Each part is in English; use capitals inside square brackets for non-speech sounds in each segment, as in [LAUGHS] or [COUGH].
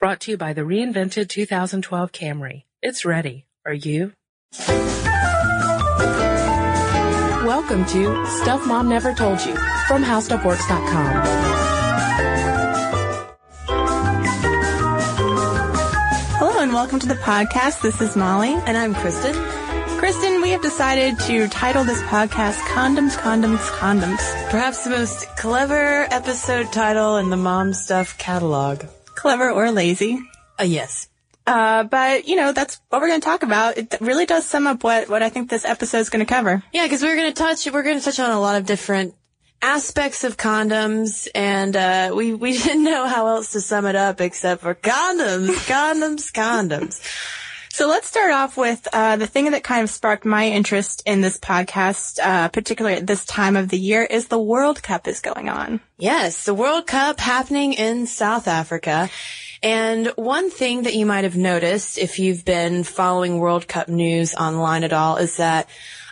Brought to you by the reinvented 2012 Camry. It's ready. Are you? Welcome to Stuff Mom Never Told You from HowStuffWorks.com. Hello and welcome to the podcast. This is Molly. And I'm Cristen. Cristen, we have decided to title this podcast Condoms, Condoms, Condoms. Perhaps the most clever episode title in the Mom Stuff catalog. Clever or lazy. Uh, yes. Uh, but you know, that's what we're going to talk about. It really does sum up what, what I think this episode is going to cover. Yeah, because we're going to touch, we're going to touch on a lot of different aspects of condoms and, uh, we, we [LAUGHS] didn't know how else to sum it up except for condoms, condoms, condoms. So let's start off with uh, the thing that kind of sparked my interest in this podcast, uh, particularly at this time of the year, is the World Cup is going on. Yes, the World Cup happening in South Africa. And one thing that you might have noticed if you've been following World Cup news online at all is that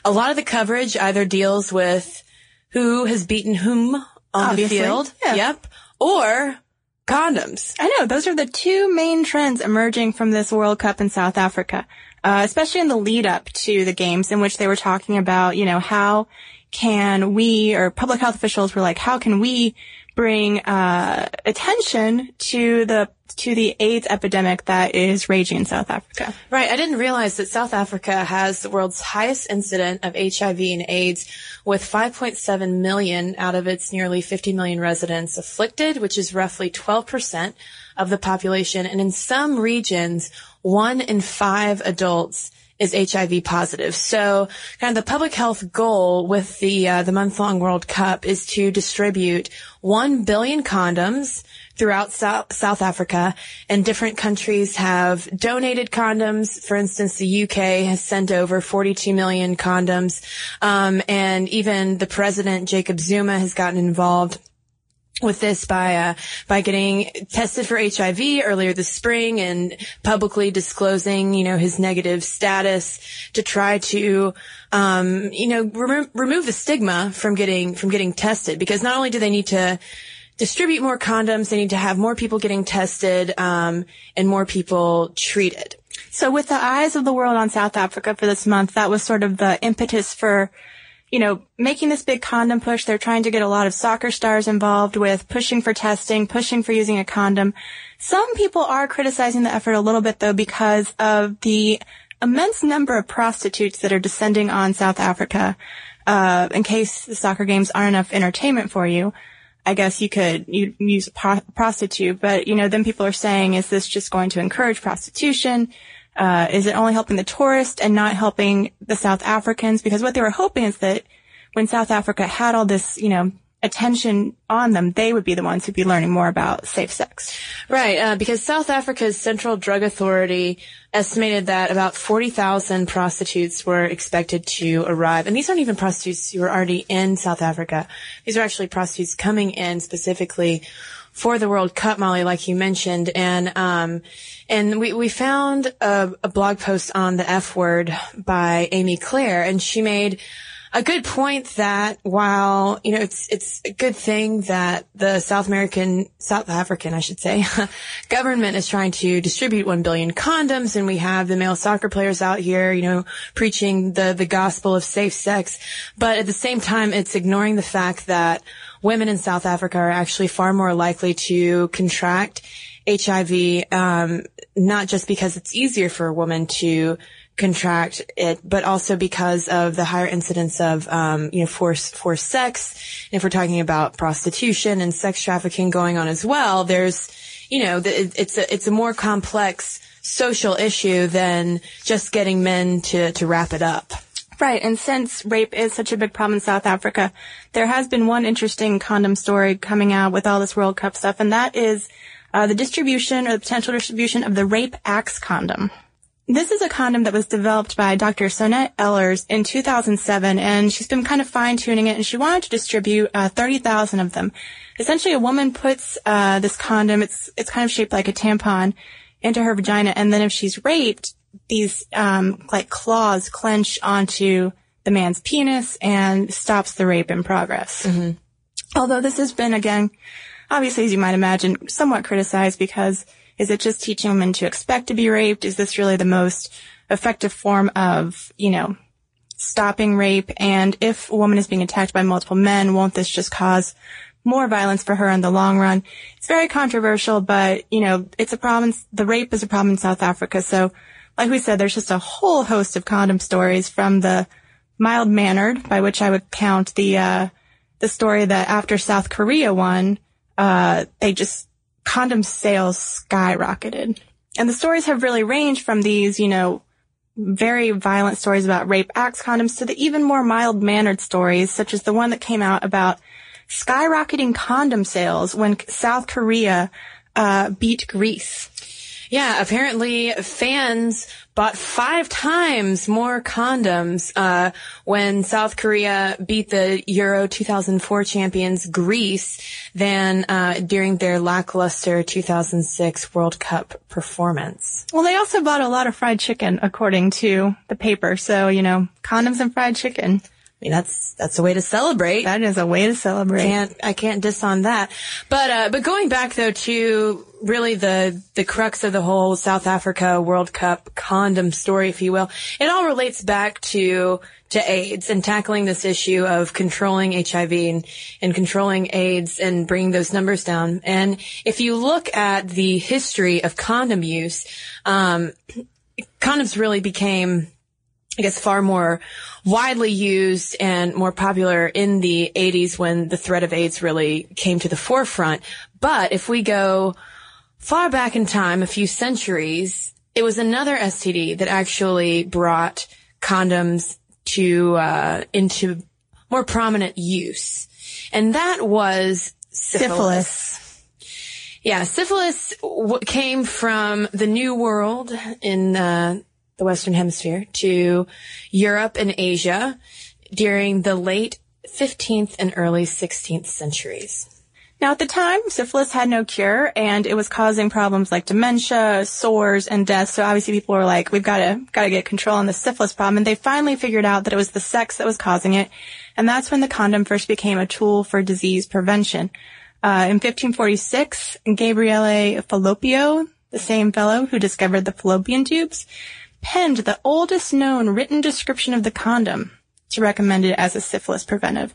a lot of the coverage either deals with who has beaten whom on Obviously, the field. yeah. Yep. Or condoms. I know those are the two main trends emerging from this World Cup in South Africa, uh, especially in the lead up to the games in which they were talking about, you know, how can we or public health officials were like, how can we bring uh, attention to the to the AIDS epidemic that is raging in South Africa. Right. I didn't realize that South Africa has the world's highest incident of HIV and AIDS with 5.7 million out of its nearly 50 million residents afflicted, which is roughly 12% of the population. And in some regions, one in five adults is HIV positive. So kind of the public health goal with the uh, the month long World Cup is to distribute 1 billion condoms throughout South, South Africa and different countries have donated condoms. For instance, the UK has sent over 42 million condoms. Um, and even the president, Jacob Zuma, has gotten involved with this by uh, by getting tested for HIV earlier this spring and publicly disclosing, you know, his negative status to try to, um, you know, remo- remove the stigma from getting from getting tested. Because not only do they need to distribute more condoms, they need to have more people getting tested um, and more people treated. So with the eyes of the world on South Africa for this month, that was sort of the impetus for you know, making this big condom push, they're trying to get a lot of soccer stars involved with pushing for testing, pushing for using a condom. Some people are criticizing the effort a little bit though because of the immense number of prostitutes that are descending on South Africa. Uh, in case the soccer games aren't enough entertainment for you, I guess you could you use a pro- prostitute, but you know, then people are saying, is this just going to encourage prostitution? Uh, is it only helping the tourists and not helping the South Africans? Because what they were hoping is that when South Africa had all this, you know, attention on them, they would be the ones who'd be learning more about safe sex. Right, uh, because South Africa's Central Drug Authority estimated that about 40,000 prostitutes were expected to arrive. And these aren't even prostitutes who are already in South Africa. These are actually prostitutes coming in specifically for the World Cup, Molly, like you mentioned, and um, and we we found a, a blog post on the F word by Amy Claire, and she made a good point that while you know it's it's a good thing that the South American South African I should say [LAUGHS] government is trying to distribute 1 billion condoms and we have the male soccer players out here you know preaching the the gospel of safe sex but at the same time it's ignoring the fact that women in South Africa are actually far more likely to contract HIV um, not just because it's easier for a woman to contract it, but also because of the higher incidence of, um, you know, forced, forced sex. And if we're talking about prostitution and sex trafficking going on as well, there's, you know, it's a, it's a more complex social issue than just getting men to, to wrap it up. Right, and since rape is such a big problem in South Africa, there has been one interesting condom story coming out with all this World Cup stuff, and that is uh, the distribution or the potential distribution of the Rape Axe condom. This is a condom that was developed by Dr. Sonette Ehlers in 2007, and she's been kind of fine-tuning it, and she wanted to distribute uh, 30,000 of them. Essentially, a woman puts uh, this condom, it's it's kind of shaped like a tampon, into her vagina, and then if she's raped, these um, like claws clench onto the man's penis and stops the rape in progress. Although this has been again, obviously as you might imagine, somewhat criticized because Is it just teaching women to expect to be raped? Is this really the most effective form of, you know, stopping rape? And if a woman is being attacked by multiple men, won't this just cause more violence for her in the long run? It's very controversial, but, you know, it's a problem. The rape is a problem in South Africa. So, like we said, there's just a whole host of condom stories from the mild mannered, by which I would count the, uh, the story that after South Korea won, uh, they just, condom sales skyrocketed. And the stories have really ranged from these, you know, very violent stories about rape axe condoms to the even more mild mannered stories, such as the one that came out about skyrocketing condom sales when South Korea uh, beat Greece. Yeah, apparently fans bought five times more condoms uh, when South Korea beat the Euro 2004 champions Greece than uh, during their lackluster 2006 World Cup performance. Well, they also bought a lot of fried chicken, according to the paper. So, you know, condoms and fried chicken. I mean, that's, that's a way to celebrate. That is a way to celebrate. Can't, I can't diss on that. But, uh, but going back though to really the, the crux of the whole South Africa World Cup condom story, if you will, it all relates back to, to AIDS and tackling this issue of controlling HIV and, and controlling AIDS and bringing those numbers down. And if you look at the history of condom use, um, condoms really became I guess far more widely used and more popular in the 80s when the threat of AIDS really came to the forefront. But if we go far back in time, a few centuries, it was another STD that actually brought condoms to uh, into more prominent use, and that was syphilis. Syphilis. Yeah, syphilis w- came from the New World in uh, the Western Hemisphere to Europe and Asia during the late 15th and early 16th centuries. Now, at the time, syphilis had no cure, and it was causing problems like dementia, sores, and death. So obviously, people were like, "We've got to got to get control on the syphilis problem." And they finally figured out that it was the sex that was causing it, and that's when the condom first became a tool for disease prevention. Uh, in 1546, Gabriele Fallopio, the same fellow who discovered the fallopian tubes, penned the oldest known written description of the condom to recommend it as a syphilis preventive.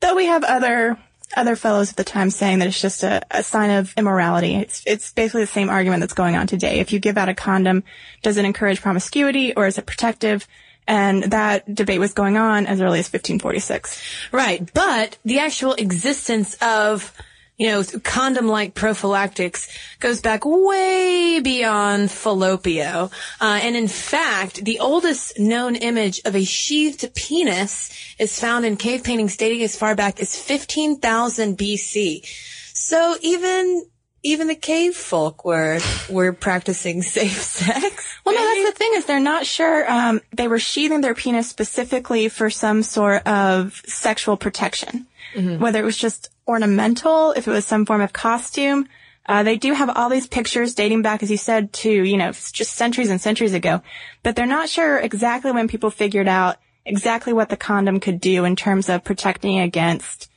Though we have other other fellows at the time saying that it's just a, a sign of immorality. It's it's basically the same argument that's going on today. If you give out a condom, does it encourage promiscuity or is it protective? And that debate was going on as early as 1546. Right. But the actual existence of you know, condom-like prophylactics goes back way beyond Fallopio. Uh, and in fact, the oldest known image of a sheathed penis is found in cave paintings dating as far back as 15,000 BC. So even even the cave folk were were practicing [LAUGHS] safe sex. Well, no, that's the thing is they're not sure. Um, they were sheathing their penis specifically for some sort of sexual protection, whether it was just ornamental, if it was some form of costume. Uh, they do have all these pictures dating back, as you said, to you know just centuries and centuries ago, but they're not sure exactly when people figured out exactly what the condom could do in terms of protecting against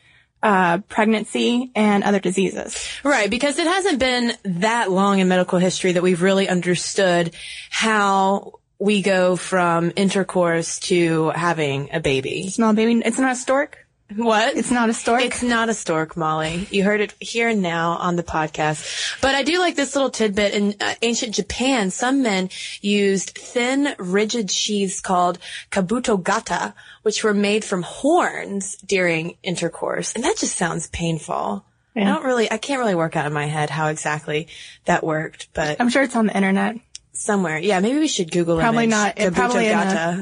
uh, pregnancy and other diseases. Right, because it hasn't been that long in medical history that we've really understood how we go from intercourse to having a baby. Small baby, it's not a stork. What? It's not a stork. It's not a stork, Molly. You heard it here and now on the podcast. But I do like this little tidbit. In uh, ancient Japan, some men used thin, rigid sheaths called kabutogata, which were made from horns during intercourse. And that just sounds painful. I don't really, I can't really work out in my head how exactly that worked, but I'm sure it's on the internet. somewhere. Yeah, maybe we should Google Probably image not. It probably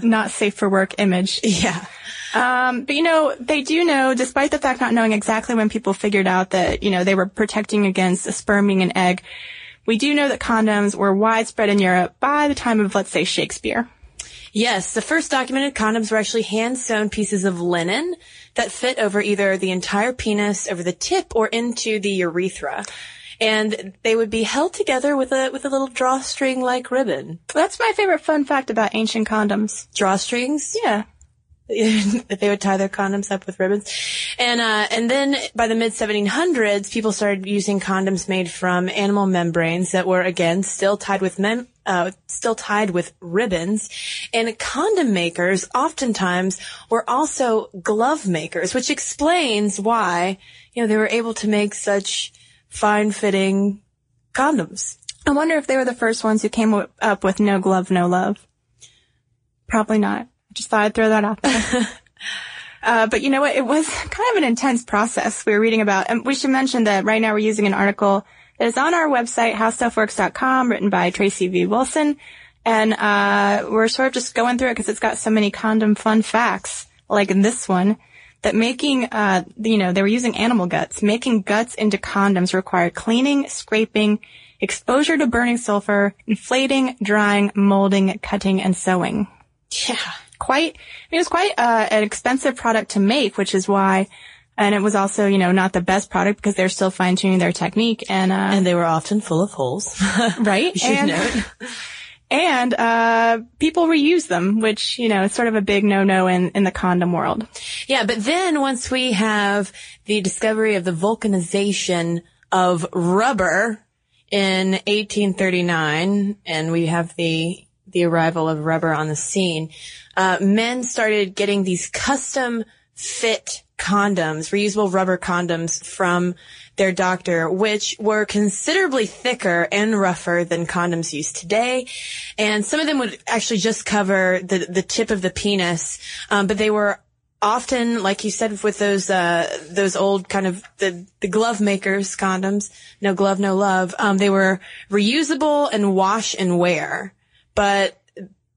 not safe for work image. [LAUGHS] Yeah. Um, but you know, they do know, despite the fact not knowing exactly when people figured out that, you know, they were protecting against a sperm being an egg, we do know that condoms were widespread in Europe by the time of, let's say, Shakespeare. Yes, the first documented condoms were actually hand sewn pieces of linen that fit over either the entire penis, over the tip, or into the urethra. And they would be held together with a with a little drawstring like ribbon. That's my favorite fun fact about ancient condoms. Drawstrings? Yeah. [LAUGHS] they would tie their condoms up with ribbons. And, uh, and then by the mid 1700s, people started using condoms made from animal membranes that were again still tied with uh, still tied with ribbons. And condom makers oftentimes were also glove makers, which explains why, you know, they were able to make such fine fitting condoms. I wonder if they were the first ones who came up with no glove, no love. Probably not. I just thought I'd throw that out there. [LAUGHS] uh, but you know what? It was kind of an intense process we were reading about. And we should mention that right now we're using an article that is on our website, howstuffworks.com, written by Tracy V. Wilson. And, uh, we're sort of just going through it because it's got so many condom fun facts, like in this one, that making, uh, you know, they were using animal guts. Making guts into condoms required cleaning, scraping, exposure to burning sulfur, inflating, drying, molding, cutting, and sewing. Yeah quite, it was quite uh, an expensive product to make, which is why, and it was also, you know, not the best product because they're still fine tuning their technique and, uh, and they were often full of holes. [LAUGHS] right? [LAUGHS] and. [LAUGHS] And, uh, people reuse them, which, you know, is sort of a big no-no in, in the condom world. Yeah, but then once we have the discovery of the vulcanization of rubber in 1839, and we have the the arrival of rubber on the scene, uh, men started getting these custom fit condoms, reusable rubber condoms from their doctor, which were considerably thicker and rougher than condoms used today. And some of them would actually just cover the, the tip of the penis, um, but they were often, like you said, with those uh, those old kind of the the glove makers condoms, no glove, no love. Um, they were reusable and wash and wear, but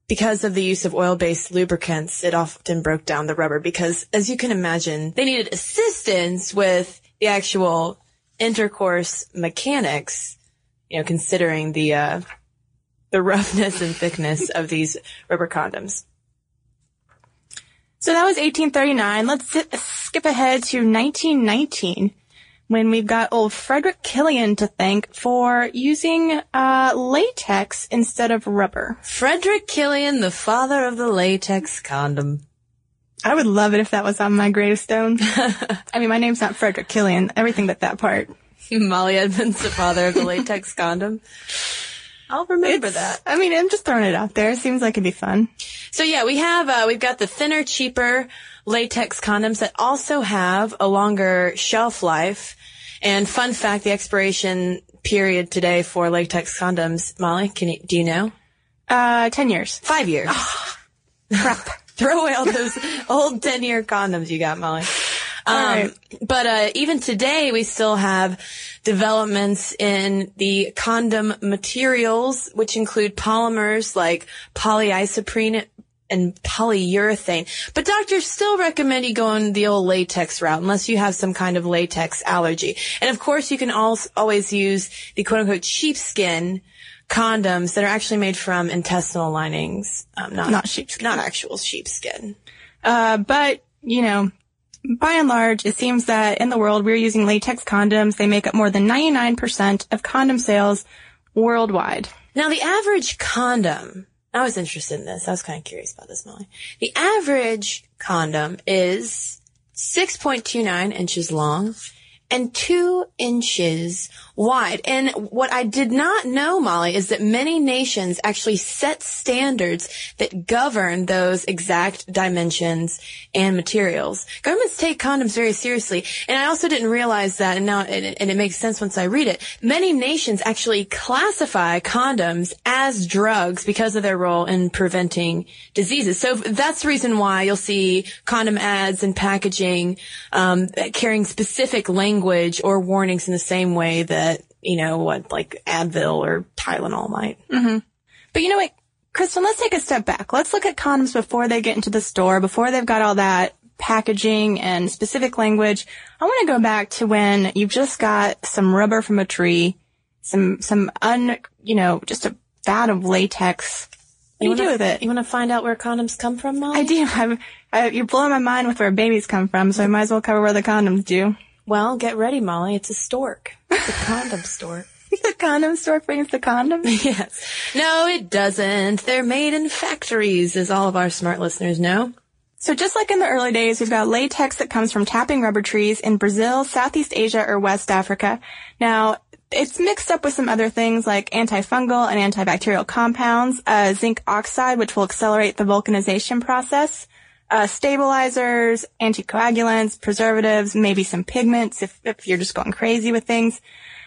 because of the use of oil-based lubricants, it often broke down the rubber because, as you can imagine, they needed assistance with the actual intercourse mechanics. You know, considering the uh, the [LAUGHS] roughness and thickness of these rubber condoms. So that was 1839. Let's skip ahead to 1919 when we've got old Frederick Killian to thank for using uh, latex instead of rubber. Frederick Killian, the father of the latex condom. I would love it if that was on my gravestone. [LAUGHS] I mean, my name's not Frederick Killian. Everything but that part. Molly Edmonds, the father of the latex condom. I'll remember It's- that. I mean, I'm just throwing it out there. It seems like it'd be fun. So yeah, we have uh, we've got the thinner, cheaper latex condoms that also have a longer shelf life. And fun fact, the expiration period today for latex condoms, Molly, can you do you know? Uh, 10 years. Five years. Crap. [LAUGHS] Throw away all those old ten year condoms you got, Molly. Um, right. But uh, even today, we still have developments in the condom materials, which include polymers like polyisoprene and polyurethane. But doctors still recommend you go on the old latex route unless you have some kind of latex allergy. And of course, you can also always use the quote unquote sheepskin condoms that are actually made from intestinal linings, um, not, Not sheepskin. not actual sheepskin. Uh, but, you know, by and large, it seems that in the world we're using latex condoms. They make up more than 99% of condom sales worldwide. Now, the average condom, I was interested in this. I was kind of curious about this, Molly. The average condom is 6.29 inches long and two inches wide. And what I did not know, Molly, is that many nations actually set standards that govern those exact dimensions and materials. Governments take condoms very seriously. And I also didn't realize that, and now, and it, and it makes sense once I read it. Many nations actually classify condoms as drugs because of their role in preventing diseases. So that's the reason why you'll see condom ads and packaging um, carrying specific language or warnings in the same way that you know what like Advil or Tylenol might. Mm-hmm. But you know what, Cristen, let's take a step back. Let's look at condoms before they get into the store, before they've got all that packaging and specific language. I want to go back to when you've just got some rubber from a tree, some, some un, you know, just a vat of latex. What do you do with it? You want to find out where condoms come from, Molly? I do. I'm, [LAUGHS] I, you're blowing my mind with where babies come from, so I might as well cover where the condoms do. Well, get ready, Molly. It's a stork. It's [LAUGHS] a condom stork. the condom store brings the condom? [LAUGHS] Yes. No, it doesn't. They're made in factories, as all of our smart listeners know. So just like in the early days, we've got latex that comes from tapping rubber trees in Brazil, Southeast Asia, or West Africa. Now, it's mixed up with some other things like antifungal and antibacterial compounds, uh, zinc oxide, which will accelerate the vulcanization process, uh, stabilizers, anticoagulants, preservatives, maybe some pigments if, if you're just going crazy with things.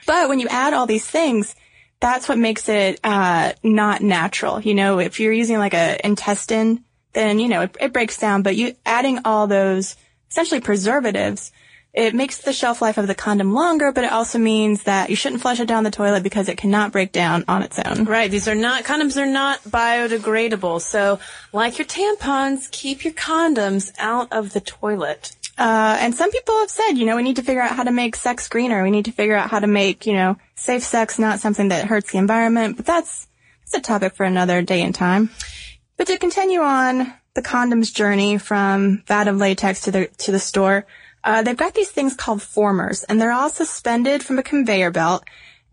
But when you add all these things, that's what makes it uh, not natural. You know, if you're using like a intestine, then you know it, it breaks down. But you adding all those essentially preservatives, it makes the shelf life of the condom longer. But it also means that you shouldn't flush it down the toilet because it cannot break down on its own. Right. These are not condoms are not biodegradable. So, like your tampons, keep your condoms out of the toilet. Uh, and some people have said, you know, we need to figure out how to make sex greener. We need to figure out how to make, you know, safe sex not something that hurts the environment. But that's, that's a topic for another day and time. But to continue on the condoms journey from vat of latex to the, to the store, uh, they've got these things called formers and they're all suspended from a conveyor belt.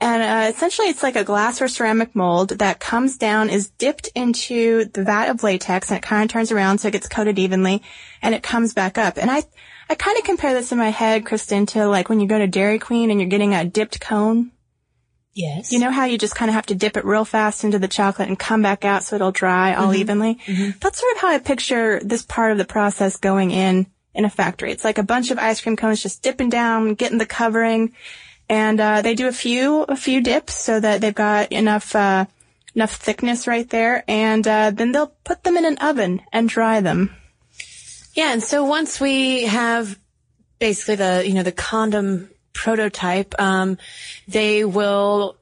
And uh, essentially, it's like a glass or ceramic mold that comes down, is dipped into the vat of latex, and it kind of turns around so it gets coated evenly, and it comes back up. And I, I kind of compare this in my head, Cristen, to like when you go to Dairy Queen and you're getting a dipped cone. Yes. You know how you just kind of have to dip it real fast into the chocolate and come back out so it'll dry all evenly? That's sort of how I picture this part of the process going in in a factory. It's like a bunch of ice cream cones just dipping down, getting the covering, and uh, they do a few a few dips so that they've got enough uh, enough thickness right there, and uh, then they'll put them in an oven and dry them. Yeah, and so once we have basically the you know the condom prototype, um, they will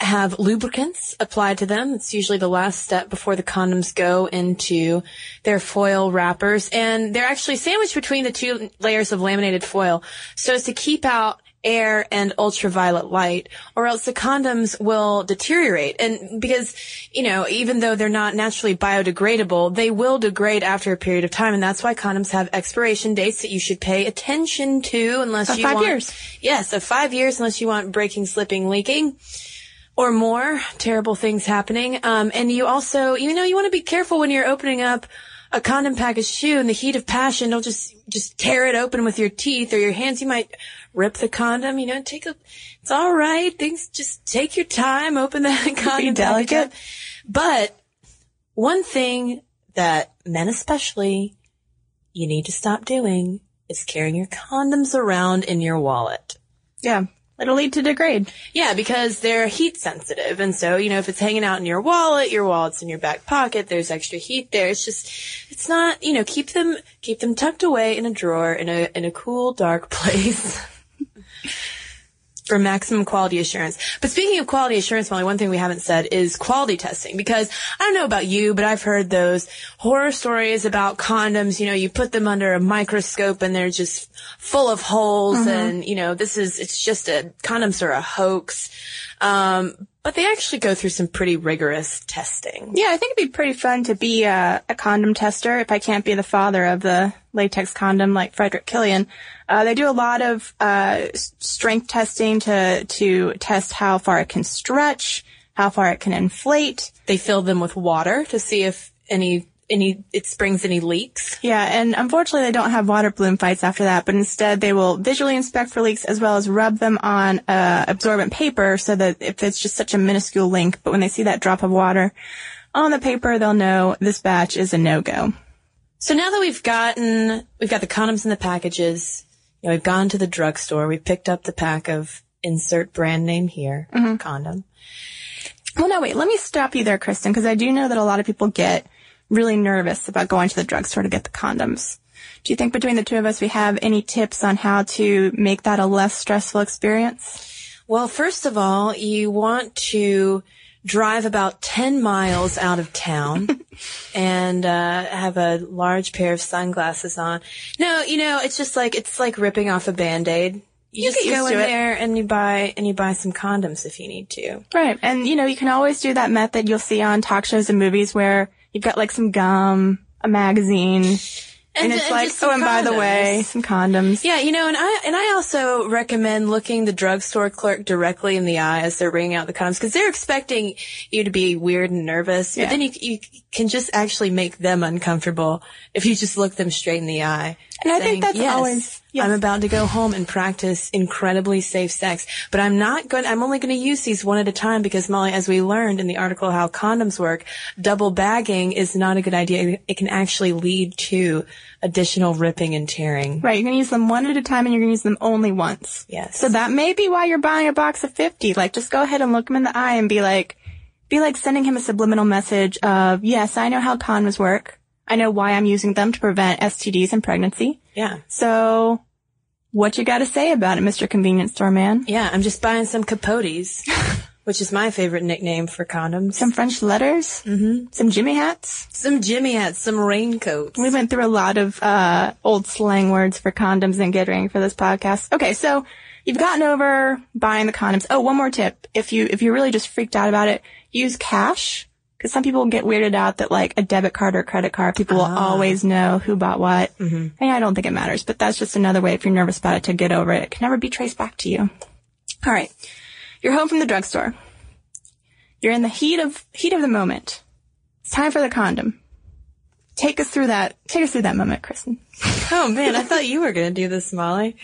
have lubricants applied to them. It's usually the last step before the condoms go into their foil wrappers, and they're actually sandwiched between the two layers of laminated foil, so as to keep out air and ultraviolet light, or else the condoms will deteriorate. And because, you know, even though they're not naturally biodegradable, they will degrade after a period of time. And that's why condoms have expiration dates that you should pay attention to unless Of you five want. years. Yes, of five years unless you want breaking, slipping, leaking. Or more terrible things happening. Um, and you also, you know, you want to be careful when you're opening up a condom package shoe in the heat of passion. Don't just, just tear it open with your teeth or your hands. You might rip the condom, you know, take a, it's all right. Things, just take your time, open that [LAUGHS] condom package delicate. But one thing that men especially, you need to stop doing is carrying your condoms around in your wallet. Yeah, it'll lead to degrade. Yeah, because they're heat sensitive. And so, you know, if it's hanging out in your wallet, your wallet's in your back pocket, there's extra heat there. It's just, it's not, you know, keep them, keep them tucked away in a drawer in a, in a cool, dark [LAUGHS] place. For maximum quality assurance. But speaking of quality assurance, Molly, one thing we haven't said is quality testing. Because I don't know about you, but I've heard those horror stories about condoms. You know, you put them under a microscope and they're just full of holes and, you know, this is, it's just a, condoms are a hoax. Um, but they actually go through some pretty rigorous testing. Yeah, I think it'd be pretty fun to be a, a condom tester if I can't be the father of the latex condom like Frederick Killian. Uh, they do a lot of uh, strength testing to to test how far it can stretch, how far it can inflate. They fill them with water to see if any, any, it springs any leaks. Yeah, and unfortunately they don't have water balloon fights after that, but instead they will visually inspect for leaks as well as rub them on uh, absorbent paper so that if it's just such a minuscule link, but when they see that drop of water on the paper, they'll know this batch is a no-go. So now that we've gotten, we've got the condoms in the packages, you know, we've gone to the drugstore, we picked up the pack of insert brand name here, mm-hmm. condom. Well, no, wait, let me stop you there, Cristen, because I do know that a lot of people get really nervous about going to the drugstore to get the condoms. Do you think between the two of us we have any tips on how to make that a less stressful experience? Well, first of all, you want to drive about 10 miles out of town [LAUGHS] and uh, have a large pair of sunglasses on. No, you know, it's just like, it's like ripping off a band-aid. You, You just go in there and you buy, and you buy some condoms if you need to. Right. And, you know, you can always do that method you'll see on talk shows and movies where you've got like some gum, a magazine, And, And it's ju- like, oh, and by the way, some condoms. Yeah, you know, and I and I also recommend looking the drugstore clerk directly in the eye as they're bringing out the condoms because they're expecting you to be weird and nervous, Yeah. but then you you can just actually make them uncomfortable if you just look them straight in the eye. And I think that's "Yes, always- yes. I'm about to go home and practice incredibly safe sex, but I'm not going. I'm only going to use these one at a time because Molly, as we learned in the article how condoms work, double bagging is not a good idea. It can actually lead to additional ripping and tearing. Right, you're gonna use them one at a time and you're gonna use them only once. Yes. So that may be why you're buying a box of 50. Like, just go ahead and look him in the eye and be like, be like sending him a subliminal message of, yes, I know how condoms work. I know why I'm using them to prevent STDs and pregnancy. Yeah. So, what you gotta say about it, Mr. Convenience Store Man? Yeah, I'm just buying some capotes, [LAUGHS] which is my favorite nickname for condoms. Some French letters? Mm-hmm. Some Jimmy hats? Some Jimmy hats, some raincoats. We went through a lot of uh, old slang words for condoms and ready for this podcast. Okay, so you've gotten over buying the condoms. Oh, one more tip: if you if you're really just freaked out about it, use cash because some people get weirded out that like a debit card or credit card, people will always know who bought what. Mm-hmm. And I don't think it matters, but that's just another way if you're nervous about it to get over it. It can never be traced back to you. All right, you're home from the drugstore. You're in the heat of heat of the moment. It's time for the condom. Take us through that. Take us through that moment, Cristen. [LAUGHS] Oh man, I thought you were going to do this, Molly.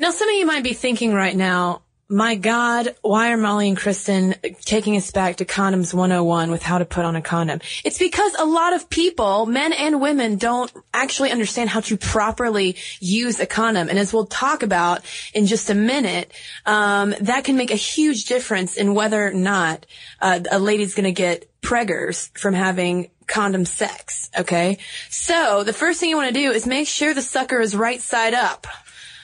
Now, some of you might be thinking right now, my God, why are Molly and Cristen taking us back to condoms 101 with how to put on a condom? It's because a lot of people, men and women, don't actually understand how to properly use a condom. And as we'll talk about in just a minute, um, that can make a huge difference in whether or not uh, a lady's going to get preggers from having condom sex. Okay. So the first thing you want to do is make sure the sucker is right side up.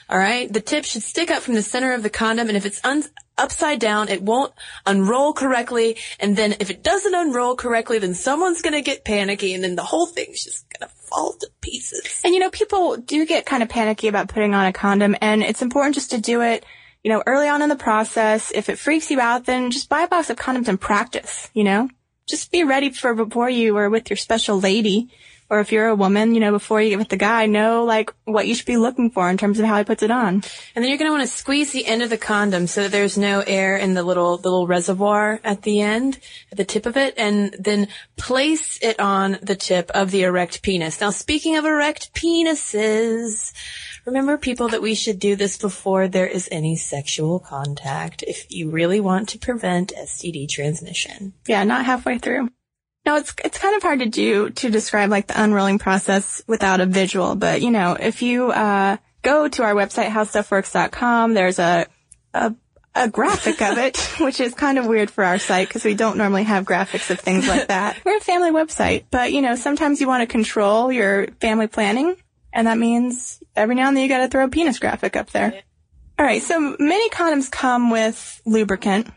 All right. The tip should stick up from the center of the condom. And if it's un- upside down, it won't unroll correctly. And then if it doesn't unroll correctly, then someone's going to get panicky and then the whole thing's just going to fall to pieces. And you know, people do get kind of panicky about putting on a condom, and it's important just to do it, you know, early on in the process. If it freaks you out, then just buy a box of condoms and practice, you know? Just be ready for before you are with your special lady, or if you're a woman, you know, before you get with the guy, know like what you should be looking for in terms of how he puts it on. And then you're going to want to squeeze the end of the condom so that there's no air in the little, the little reservoir at the end, at the tip of it, and then place it on the tip of the erect penis. Now, speaking of erect penises, remember people that we should do this before there is any sexual contact if you really want to prevent STD transmission. Yeah, not halfway through. No, it's it's kind of hard to do to describe like the unrolling process without a visual, but you know, if you uh go to our website howstuffworks.com, there's a a a graphic of it, [LAUGHS] which is kind of weird for our site because we don't normally have graphics of things like that. [LAUGHS] We're a family website, but you know, sometimes you want to control your family planning, and that means every now and then you got to throw a penis graphic up there. All right, so many condoms come with lubricant.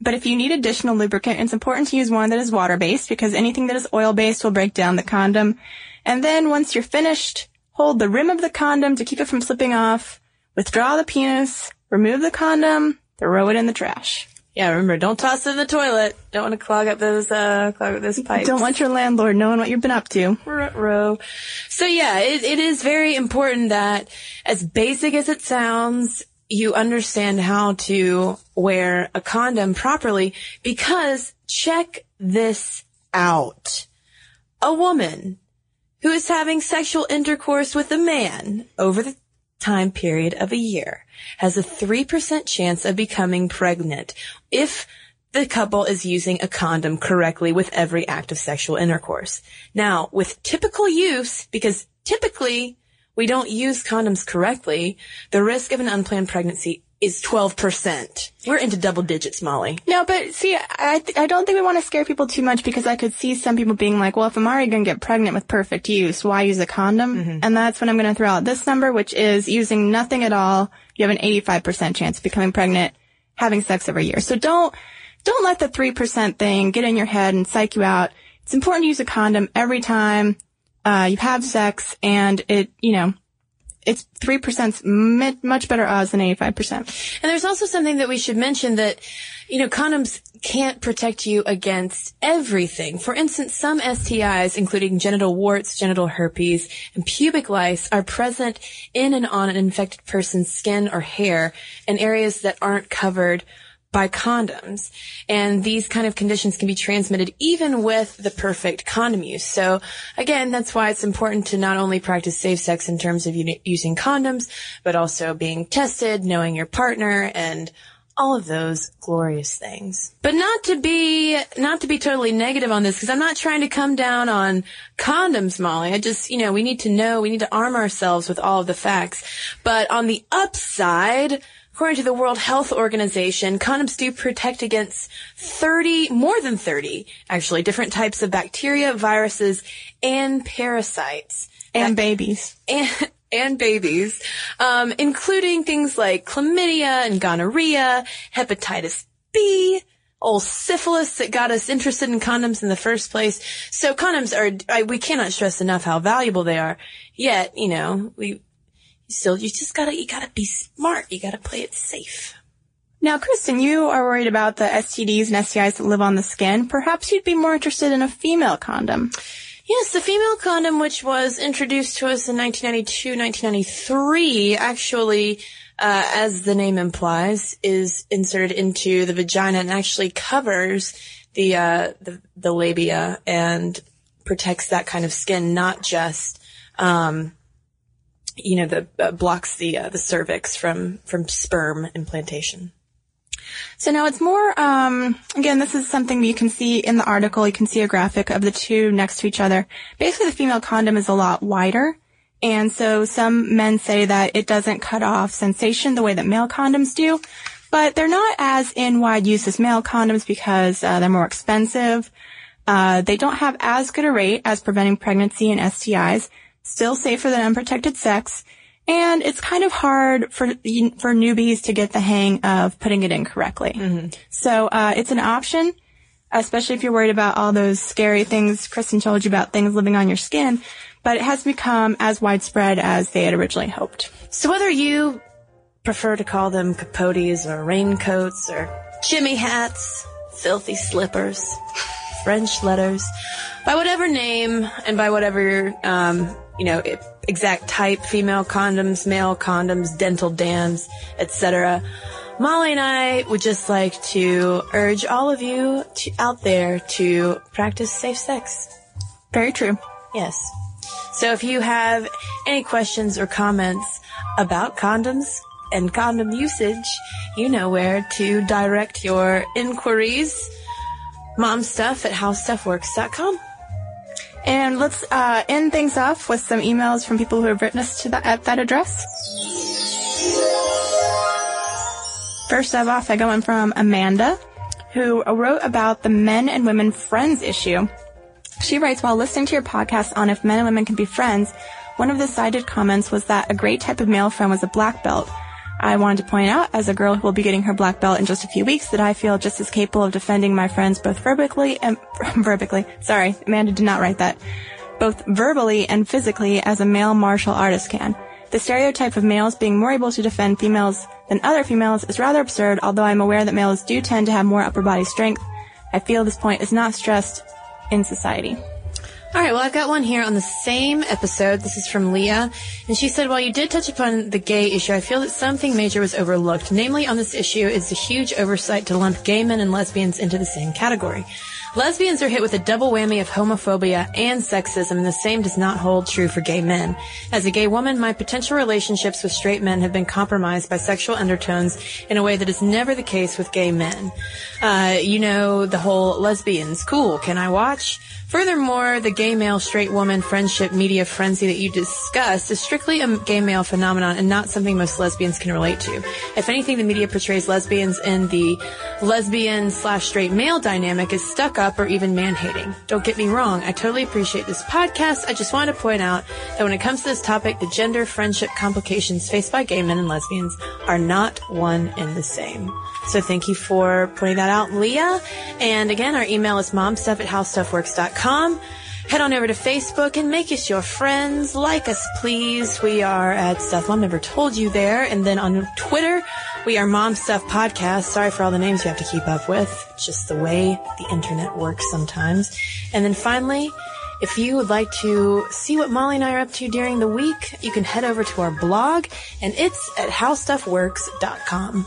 But if you need additional lubricant, it's important to use one that is water-based because anything that is oil-based will break down the condom. And then once you're finished, hold the rim of the condom to keep it from slipping off, withdraw the penis, remove the condom, throw it in the trash. Yeah, remember, don't toss it in the toilet. Don't want to clog up those, uh, clog up those pipes. Don't want your landlord knowing what you've been up to. row. So yeah, it, it is very important that as basic as it sounds, you understand how to wear a condom properly because check this out. A woman who is having sexual intercourse with a man over the time period of a year has a 3% chance of becoming pregnant if the couple is using a condom correctly with every act of sexual intercourse. Now, with typical use, because typically we don't use condoms correctly, the risk of an unplanned pregnancy is 12%. We're into double digits, Molly. No, but see, I, th- I don't think we want to scare people too much because I could see some people being like, well, if I'm already going to get pregnant with perfect use, why use a condom? Mm-hmm. And that's when I'm going to throw out this number, which is using nothing at all. You have an 85% chance of becoming pregnant having sex every year. So don't, don't let the 3% thing get in your head and psych you out. It's important to use a condom every time, uh, you have sex and it, you know, it's 3% much better odds than 85%. And there's also something that we should mention that, you know, condoms can't protect you against everything. For instance, some STIs, including genital warts, genital herpes, and pubic lice are present in and on an infected person's skin or hair in areas that aren't covered by condoms. And these kind of conditions can be transmitted even with the perfect condom use. So again, that's why it's important to not only practice safe sex in terms of using condoms, but also being tested, knowing your partner, and all of those glorious things. But not to be, not to be totally negative on this, because I'm not trying to come down on condoms, Molly. I just, you know, we need to know, we need to arm ourselves with all of the facts. But on the upside, According to the World Health Organization, condoms do protect against 30, more than 30, actually, different types of bacteria, viruses, and parasites. And babies. And, and babies, um, including things like chlamydia and gonorrhea, hepatitis B, old syphilis that got us interested in condoms in the first place. So condoms are, I, we cannot stress enough how valuable they are. Yet, you know, we, still, you just gotta, you gotta be smart. You gotta play it safe. Now, Cristen, you are worried about the STDs and STIs that live on the skin. Perhaps you'd be more interested in a female condom. Yes, the female condom, which was introduced to us in 1992, 1993, actually, uh, as the name implies, is inserted into the vagina and actually covers the, uh, the, the labia and protects that kind of skin, not just, um, you know, the uh, blocks the uh, the cervix from from sperm implantation. So now it's more, um, again, this is something you can see in the article. You can see a graphic of the two next to each other. Basically, the female condom is a lot wider. And so some men say that it doesn't cut off sensation the way that male condoms do. But they're not as in wide use as male condoms because uh, they're more expensive. Uh, they don't have as good a rate as preventing pregnancy and STIs still safer than unprotected sex, and it's kind of hard for for newbies to get the hang of putting it in correctly. Mm-hmm. So uh, it's an option, especially if you're worried about all those scary things Cristen told you about things living on your skin. But it has become as widespread as they had originally hoped. So whether you prefer to call them capotes or raincoats or jimmy hats, filthy slippers, [LAUGHS] French letters, by whatever name and by whatever um, you know, exact type, female condoms, male condoms, dental dams, etc. Molly and I would just like to urge all of you to, out there to practice safe sex. Very true. Yes. So if you have any questions or comments about condoms and condom usage, you know where to direct your inquiries. Momstuff at howstuffworks.com. And let's uh, end things off with some emails from people who have written us to the, at that address. First off, I got one from Amanda, who wrote about the men and women friends issue. She writes, while listening to your podcast on if men and women can be friends, one of the cited comments was that a great type of male friend was a black belt. I wanted to point out, as a girl who will be getting her black belt in just a few weeks, that I feel just as capable of defending my friends both verbally and [LAUGHS] verbally. Sorry, Amanda did not write that. Both verbally and physically as a male martial artist can. The stereotype of males being more able to defend females than other females is rather absurd, although I'm aware that males do tend to have more upper body strength. I feel this point is not stressed in society. All right, well, I've got one here on the same episode. This is from Leah. And she said, while you did touch upon the gay issue, I feel that something major was overlooked. Namely, on this issue is the huge oversight to lump gay men and lesbians into the same category. Lesbians are hit with a double whammy of homophobia and sexism, and the same does not hold true for gay men. As a gay woman, my potential relationships with straight men have been compromised by sexual undertones in a way that is never the case with gay men. Uh, you know, the whole lesbians, cool, can I watch? Furthermore, the gay male straight woman friendship media frenzy that you discussed is strictly a gay male phenomenon and not something most lesbians can relate to. If anything, the media portrays lesbians in the lesbian slash straight male dynamic as stuck up or even man hating. Don't get me wrong, I totally appreciate this podcast. I just want to point out that when it comes to this topic, the gender friendship complications faced by gay men and lesbians are not one and the same. So thank you for pointing that out, Leah. And again, our email is momstuff at howstuffworks.com. Head on over to Facebook and make us your friends. Like us, please. We are at Stuff Mom Never Told You there. And then on Twitter, we are Mom Stuff Podcast. Sorry for all the names you have to keep up with. Just the way the internet works sometimes. And then finally, if you would like to see what Molly and I are up to during the week, you can head over to our blog and it's at howstuffworks.com.